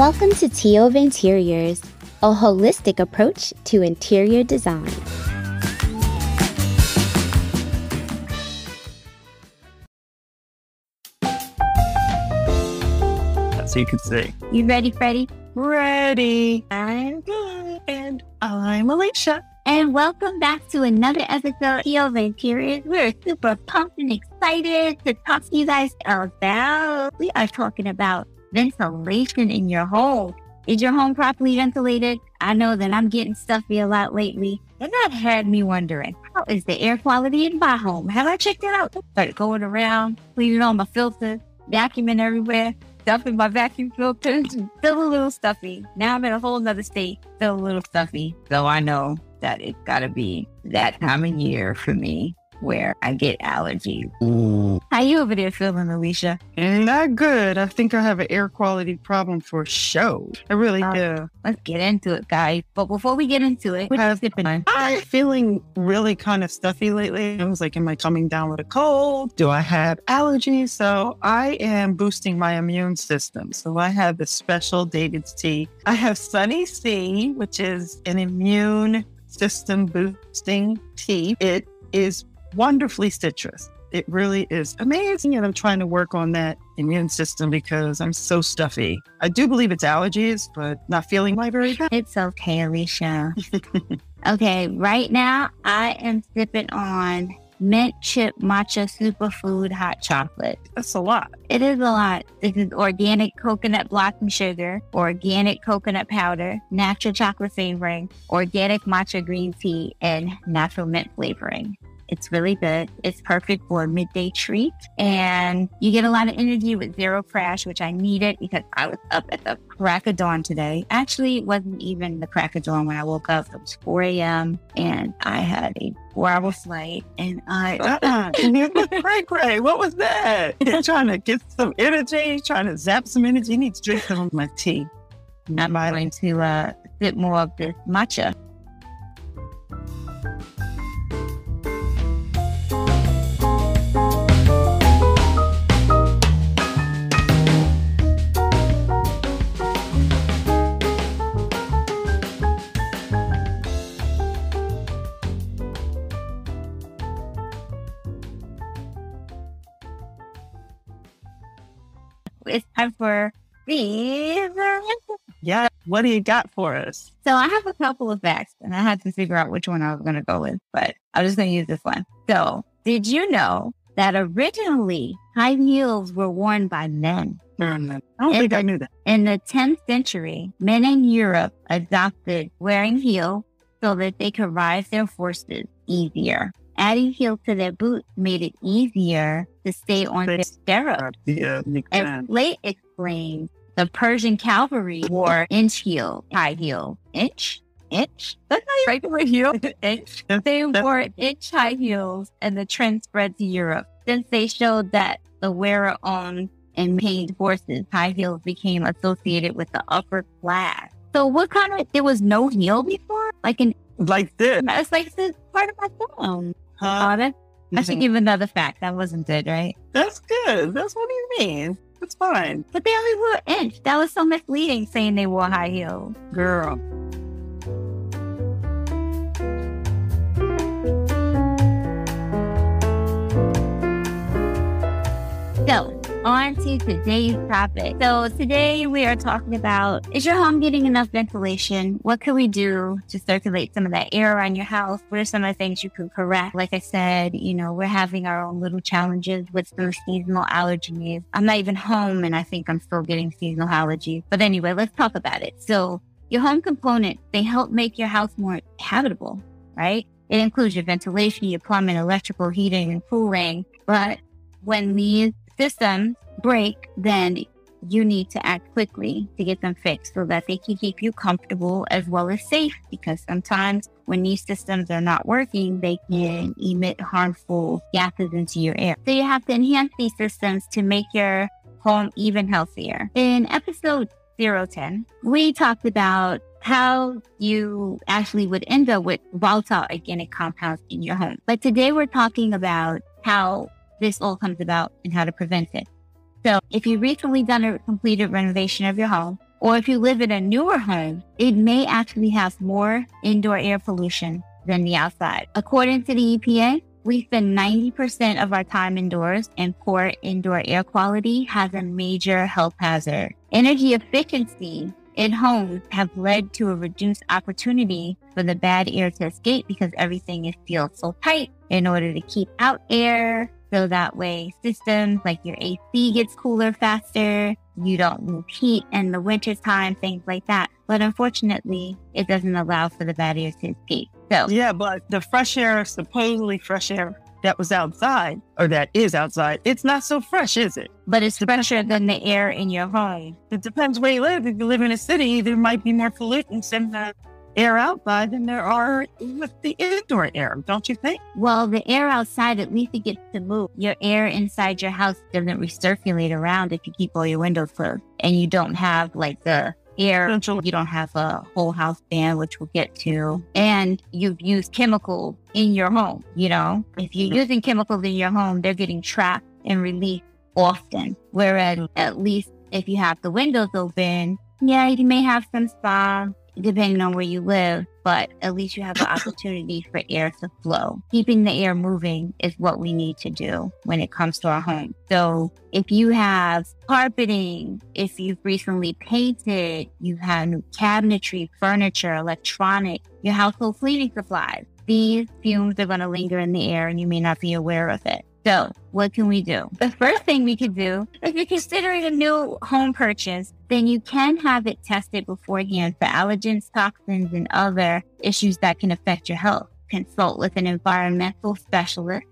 Welcome to Tio of Interiors, a holistic approach to interior design. So you can see. You ready, Freddie? Ready. I'm good. And I'm Alicia. And welcome back to another episode of Tio of Interiors. We're super pumped and excited to talk to you guys about. We are talking about ventilation in your home. Is your home properly ventilated? I know that I'm getting stuffy a lot lately. And that had me wondering, how is the air quality in my home? Have I checked it out? Started going around, cleaning all my filters, vacuuming everywhere, stuffing my vacuum filters, still a little stuffy. Now I'm in a whole nother state, still a little stuffy. So I know that it's gotta be that time of year for me where I get allergies. How you over there feeling, Alicia? Mm, not good. I think I have an air quality problem for show. I really Oh. do. Let's get into it, guys. But before we get into it, what you Have- sipping on? I'm feeling really kind of stuffy lately. I was like, am I coming down with a cold? Do I have allergies? So I am boosting my immune system. So I have the special dated tea. I have Sunny C, which is an immune system boosting tea. It is wonderfully citrus. It really is amazing. And I'm trying to work on that immune system because I'm so stuffy. I do believe it's allergies, but not feeling my very best. It's okay, Alicia. okay, right now I am sipping on mint chip matcha superfood hot chocolate. That's a lot. It is a lot. This is organic coconut blossom sugar, organic coconut powder, natural chocolate flavoring, organic matcha green tea, and natural mint flavoring. It's really good. It's perfect for a midday treat. And you get a lot of energy with zero crash, which I needed because I was up at the crack of dawn today. Actually, it wasn't even the crack of dawn when I woke up. It was 4 a.m. and I had a four hour flight and I Uh-uh. Cray cray. What was that? You're trying to get some energy, trying to zap some energy. You need to drink some of my tea. I'm going to uh, sip more of this matcha. It's time for fever. Yeah. What do you got for us? So I have a couple of facts and I had to figure out which one I was going to go with, but I'm just going to use this one. So did you know that originally high heels were worn by men? I don't think I knew that. In the 10th century, men in Europe adopted wearing heels so that they could rise their horses easier. Adding heels to their boots made it easier to stay on their stirrups. Yeah, uh, makes As. Slate explained, the Persian cavalry wore inch heel, high heel, inch, inch. That's how you regular heel, inch. They That's- wore inch high heels, and the trend spread to Europe. Since they showed that the wearer owned and paid horses, high heels became associated with the upper class. So, what kind of? There was no heel before, like an. Like this. It's like this part of my phone. Huh? Oh, that, I should give another fact. That wasn't good, right? That's good. That's what you mean. That's fine. But they only wore inch. That was so misleading saying they wore high heels. Girl. On to today's topic. So, today we are talking about is your home getting enough ventilation? What can we do to circulate some of that air around your house? What are some of the things you can correct? Like I said, you know, we're having our own little challenges with some seasonal allergies. I'm not even home and I think I'm still getting seasonal allergies. But anyway, let's talk about it. So, your home components, they help make your house more habitable, right? It includes your ventilation, your plumbing, electrical, heating, and cooling. But when these systems break, then you need to act quickly to get them fixed so that they can keep you comfortable as well as safe. Because sometimes when these systems are not working, they can emit harmful gases into your air. So you have to enhance these systems to make your home even healthier. In episode 010, we talked about how you actually would end up with volatile organic compounds in your home. But today we're talking about how this all comes about and how to prevent it. So if you recently done a completed renovation of your home, Or if you live in a newer home, it may actually have more indoor air pollution than the outside. According to the EPA, we spend 90% of our time indoors and poor indoor air quality has a major health hazard. Energy efficiency in homes have led to a reduced opportunity for the bad air to escape because everything is sealed so tight in order to keep out air. So that way systems like your AC gets cooler faster. You don't lose heat in the winter time, things like that. But unfortunately, it doesn't allow for the bad air to escape. So yeah, but the fresh air, supposedly fresh air that was outside or that is outside, it's not so fresh, is it? But it's fresher than the air in your home. It depends where you live. If you live in a city, there might be more pollutants in the air outside than there are with the indoor air, don't you think? Well, the air outside, at least it gets to move. Your air inside your house doesn't recirculate around if you keep all your windows closed and you don't have like the air. You don't have a whole house fan, which we'll get to. And you've used chemicals in your home. You know, if you're using chemicals in your home, they're getting trapped and released often. Whereas at least if you have the windows open, yeah, you may have some smog, depending on where you live, but at least you have the opportunity for air to flow. Keeping the air moving is what we need to do when it comes to our home. So if you have carpeting, if you've recently painted, you have new cabinetry, furniture, electronic, your household cleaning supplies, these fumes are going to linger in the air and you may not be aware of it. So, what can we do? The first thing we could do, if you're considering a new home purchase, then you can have it tested beforehand for allergens, toxins, and other issues that can affect your health. Consult with an environmental specialist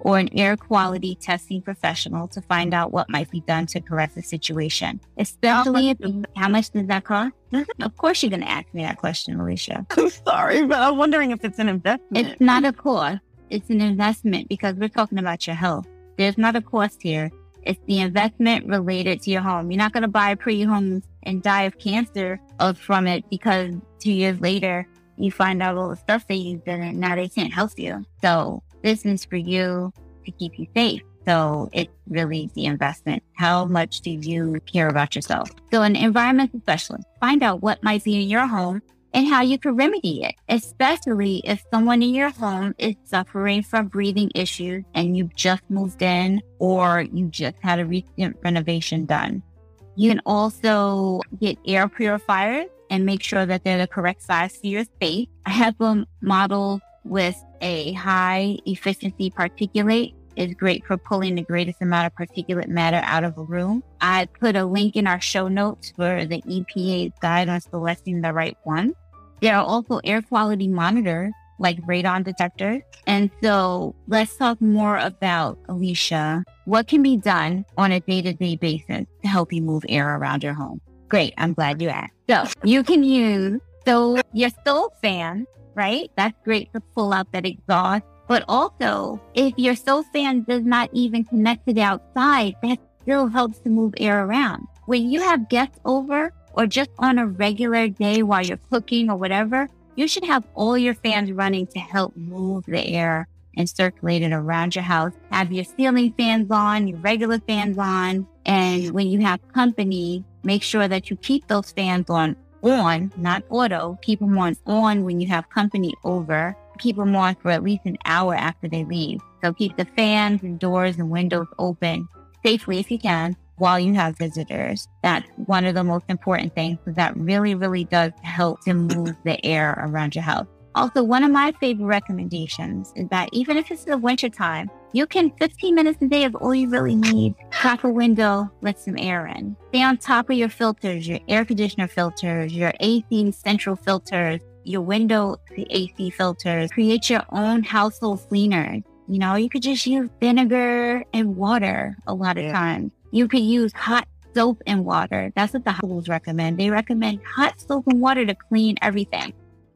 or an air quality testing professional to find out what might be done to correct the situation. Especially if how much does that cost? Mm-hmm. of course, you're going to ask me that question, Alicia. I'm sorry, but I'm wondering if it's an investment. It's not a cost it's an investment because we're talking about your health. There's not a cost here. It's the investment related to your home. You're not going to buy a pretty home and die of cancer from it because two years later you find out all the stuff they used in and Now they can't help you. So this is for you to keep you safe. So it's really the investment. How much do you care about yourself? So an environmental specialist, find out what might be in your home and how you can remedy it, especially if someone in your home is suffering from breathing issues and you've just moved in or you just had a recent renovation done. You can also get air purifiers and make sure that they're the correct size for your space. I have them modeled with a high efficiency particulate is great for pulling the greatest amount of particulate matter out of a room. I put a link in our show notes for the EPA's guide on selecting the right one. There are also air quality monitors like radon detectors. And so let's talk more about Alicia. What can be done on a day to day basis to help you move air around your home? Great. I'm glad you asked. So you can use, so your stove fan, right? That's great to pull out that exhaust. But also, if your stove fan does not even connect to the outside, that still helps to move air around. When you have guests over, or just on a regular day while you're cooking or whatever, you should have all your fans running to help move the air and circulate it around your house. Have your ceiling fans on, your regular fans on. And when you have company, make sure that you keep those fans on, on, not auto. Keep them on, on when you have company over. Keep them on for at least an hour after they leave. So keep the fans and doors and windows open safely if you can while you have visitors. That's one of the most important things because that really, really does help to move the air around your house. Also, one of my favorite recommendations is that even if it's the winter time, you can 15 minutes a day is all you really need. Crack a window, let some air in. Stay on top of your filters, your air conditioner filters, your AC central filters, your window AC filters. Create your own household cleaner. You know, you could just use vinegar and water a lot of yeah. times. You could use hot soap and water. That's what the hospitals recommend. They recommend hot soap and water to clean everything.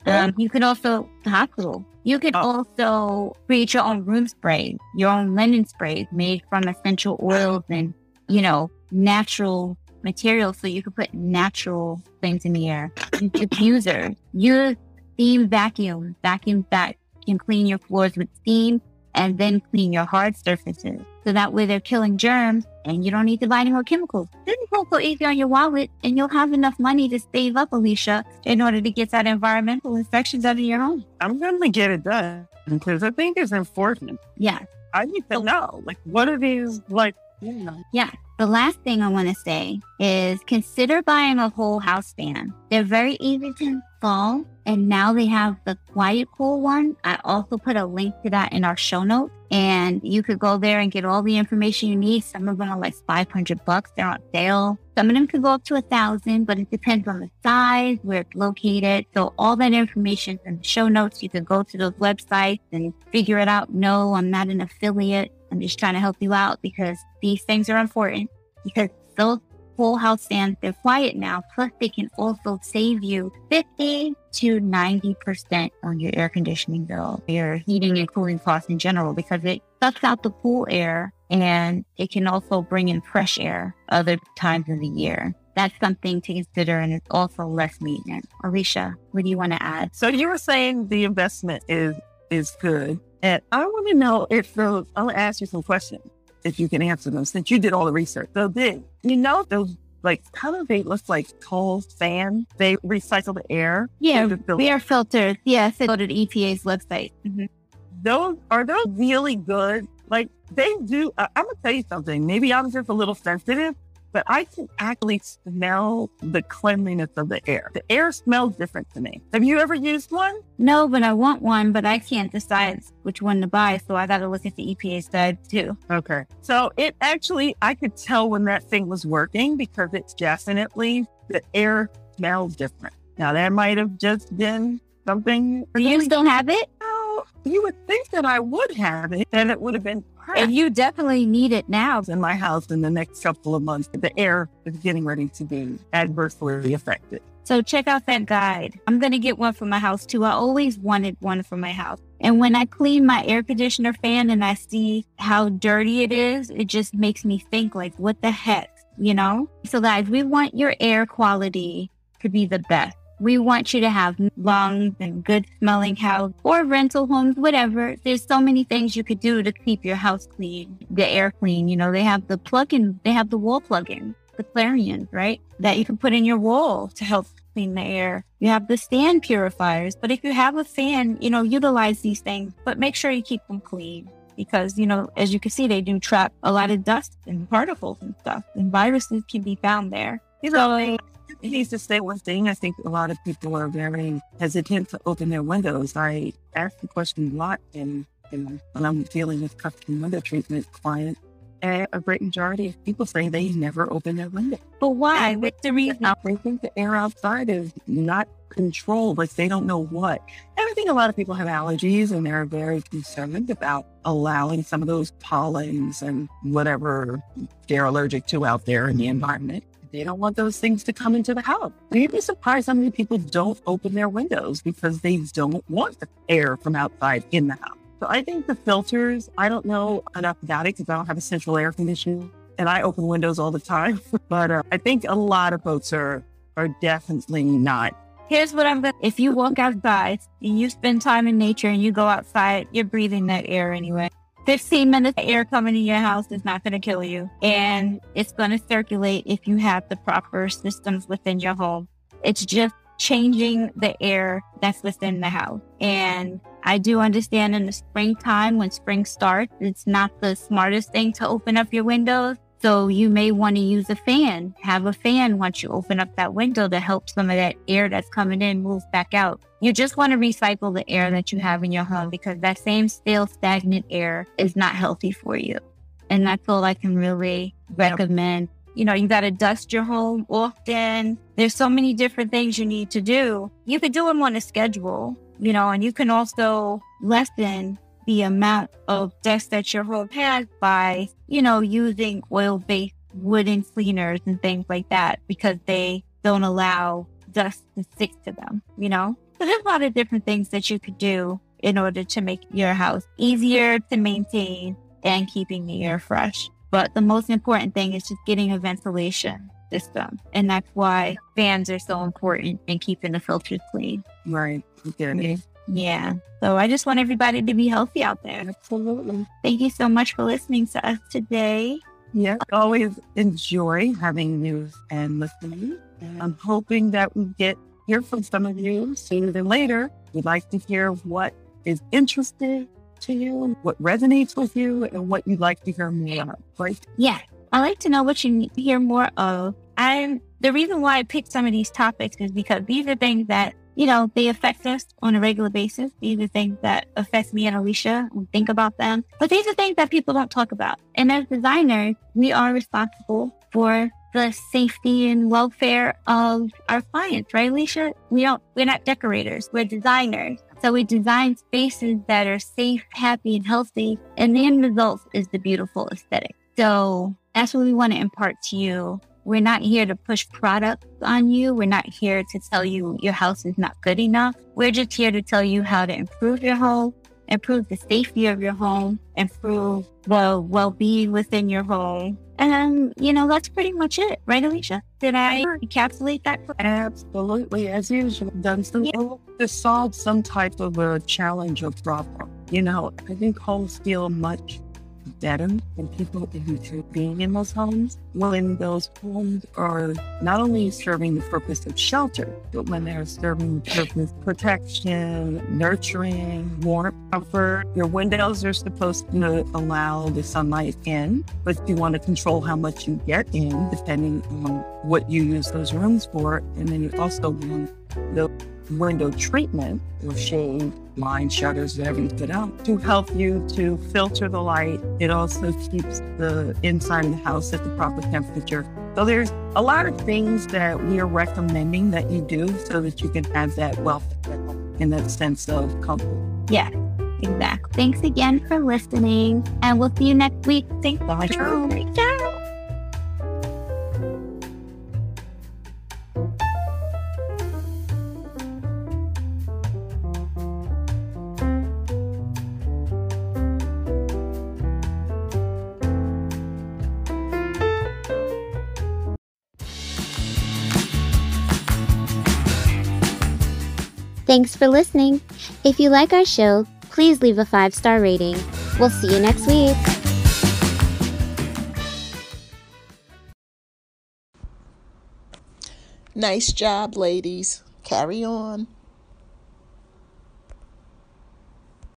Um, you can also, the hospital, you can oh. also create your own room spray, your own linen sprays made from essential oils and, you know, natural materials. So you can put natural things in the air. Diffuser, use steam vacuum, Vacuum that can clean your floors with steam and then clean your hard surfaces. So that way they're killing germs and you don't need to buy any more chemicals. Then will go easy on your wallet and you'll have enough money to save up, Alicia, in order to get that environmental inspections out of your home. I'm going to get it done because I think it's important. Yeah. I need to know, like, what are these, like, you know? Yeah. The last thing I want to say is consider buying a whole house fan. They're very easy to and now they have the Quiet Cool one. I also put a link to that in our show notes, and you could go there and get all the information you need. Some of them are like 500 bucks. They're on sale. Some of them could go up to a thousand, but it depends on the size, where it's located. So all that information in the show notes. You could go to those websites and figure it out. No, I'm not an affiliate. I'm just trying to help you out because these things are important because those whole house fans, they're quiet now. Plus, they can also save you 50 to 90% on your air conditioning bill, your heating and cooling costs in general, because it sucks out the cool air and it can also bring in fresh air other times of the year. That's something to consider, and it's also less maintenance. Alicia, what do you want to add? So you were saying the investment is is good, and I want to know if those. I'll ask you some questions if you can answer them since you did all the research. So did you know those like kind of they look like coal fan. They recycle the air. Yeah, filter. air filters. Yes, go to the EPA's website. Mhm. those are those really good? Like they do. I I'm gonna tell you something. Maybe I'm just a little sensitive, but I can actually smell the cleanliness of the air. The air smells different to me. Have you ever used one? No, but I want one, but I can't decide which one to buy, so I got to look at the EPA side too. Okay. So it actually, I could tell when that thing was working because it's definitely the air smells different. Now that might have just been something. You still have it, you would think that I would have it, and it would have been and you definitely need it now. in my house in the next couple of months. The air is getting ready to be adversely affected. So check out that guide. I'm going to get one for my house too. I always wanted one for my house. And when I clean my air conditioner fan and I see how dirty it is, it just makes me think like, what the heck, you know? So guys, we want your air quality to be the best. We want you to have lungs and good smelling house or rental homes, whatever. There's so many things you could do to keep your house clean, the air clean. You know, they have the plug-in, they have the wall plug-in, the Clarion, right? That you can put in your wall to help clean the air. You have the stand purifiers, but if you have a fan, you know, utilize these things, but make sure you keep them clean because, you know, as you can see, they do trap a lot of dust and particles and stuff, and viruses can be found there. You know, it needs to say one thing. I think a lot of people are very hesitant to open their windows. I ask the question a lot in, in when I'm dealing with custom window treatment clients. And a great majority of people say they never open their window. But why? What's the reason? They think the air outside is not controlled, like they don't know what. And I think a lot of people have allergies and they're very concerned about allowing some of those pollens and whatever they're allergic to out there in the environment. They don't want those things to come into the house. You'd be surprised how many people don't open their windows because they don't want the air from outside in the house. So I think the filters, I don't know enough about it because I don't have a central air conditioner and I open windows all the time. but uh, I think a lot of folks are are definitely not. Here's what I'm gonna if you walk outside and you spend time in nature and you go outside, you're breathing that air anyway. 15 minutes of air coming in your house is not going to kill you. And it's going to circulate if you have the proper systems within your home. It's just changing the air that's within the house. And I do understand in the springtime when spring starts, it's not the smartest thing to open up your windows. So you may want to use a fan, have a fan once you open up that window to help some of that air that's coming in move back out. You just want to recycle the air that you have in your home because that same stale, stagnant air is not healthy for you. And that's all I can really recommend. You know, you got to dust your home often. There's so many different things you need to do. You could do them on a schedule, you know, and you can also lessen the amount of dust that your home has by, you know, using oil based wooden cleaners and things like that because they don't allow dust to stick to them, you know? So there's a lot of different things that you could do in order to make your house easier to maintain and keeping the air fresh. But the most important thing is just getting a ventilation system. And that's why fans are so important in keeping the filters clean. Right. Okay. Yeah. So I just want everybody to be healthy out there. Absolutely. Thank you so much for listening to us today. Yeah, I always enjoy having news and listening. I'm hoping that we get hear from some of you sooner than later. We'd like to hear what is interesting to you, what resonates with you, and what you'd like to hear more of. Right? Yeah. I like to know what you hear more of. I'm the reason why I picked some of these topics is because these are things that you know, they affect us on a regular basis. These are things that affect me and Alicia and think about them. But these are things that people don't talk about. And as designers, we are responsible for the safety and welfare of our clients, right, Alicia? We don't, we're not decorators. We're designers. So we design spaces that are safe, happy, and healthy. And the end result is the beautiful aesthetic. So that's what we want to impart to you we're not here to push products on you. We're not here to tell you your house is not good enough. We're just here to tell you how to improve your home, improve the safety of your home, improve the well being within your home. And, you know, that's pretty much it, right, Alicia? Did I encapsulate that? Absolutely. As usual, done some yeah. to solve some type of a challenge or problem. You know, I think homes feel much better than people into being in those homes when those homes are not only serving the purpose of shelter, but when they're serving the purpose of protection, nurturing, warmth, comfort. Your windows are supposed to allow the sunlight in, but you want to control how much you get in depending on what you use those rooms for. And then you also want the window treatment or shade, line shutters, put out to help you to filter the light. It also keeps the inside of the house at the proper temperature. So there's a lot of things that we are recommending that you do so that you can have that wealth in that sense of comfort. Yeah, exactly. Thanks again for listening, and we'll see you next week. Thanks. Bye. Ciao. Thanks for listening. If you like our show, please leave a five star rating. We'll see you next week. Nice job, ladies. Carry on.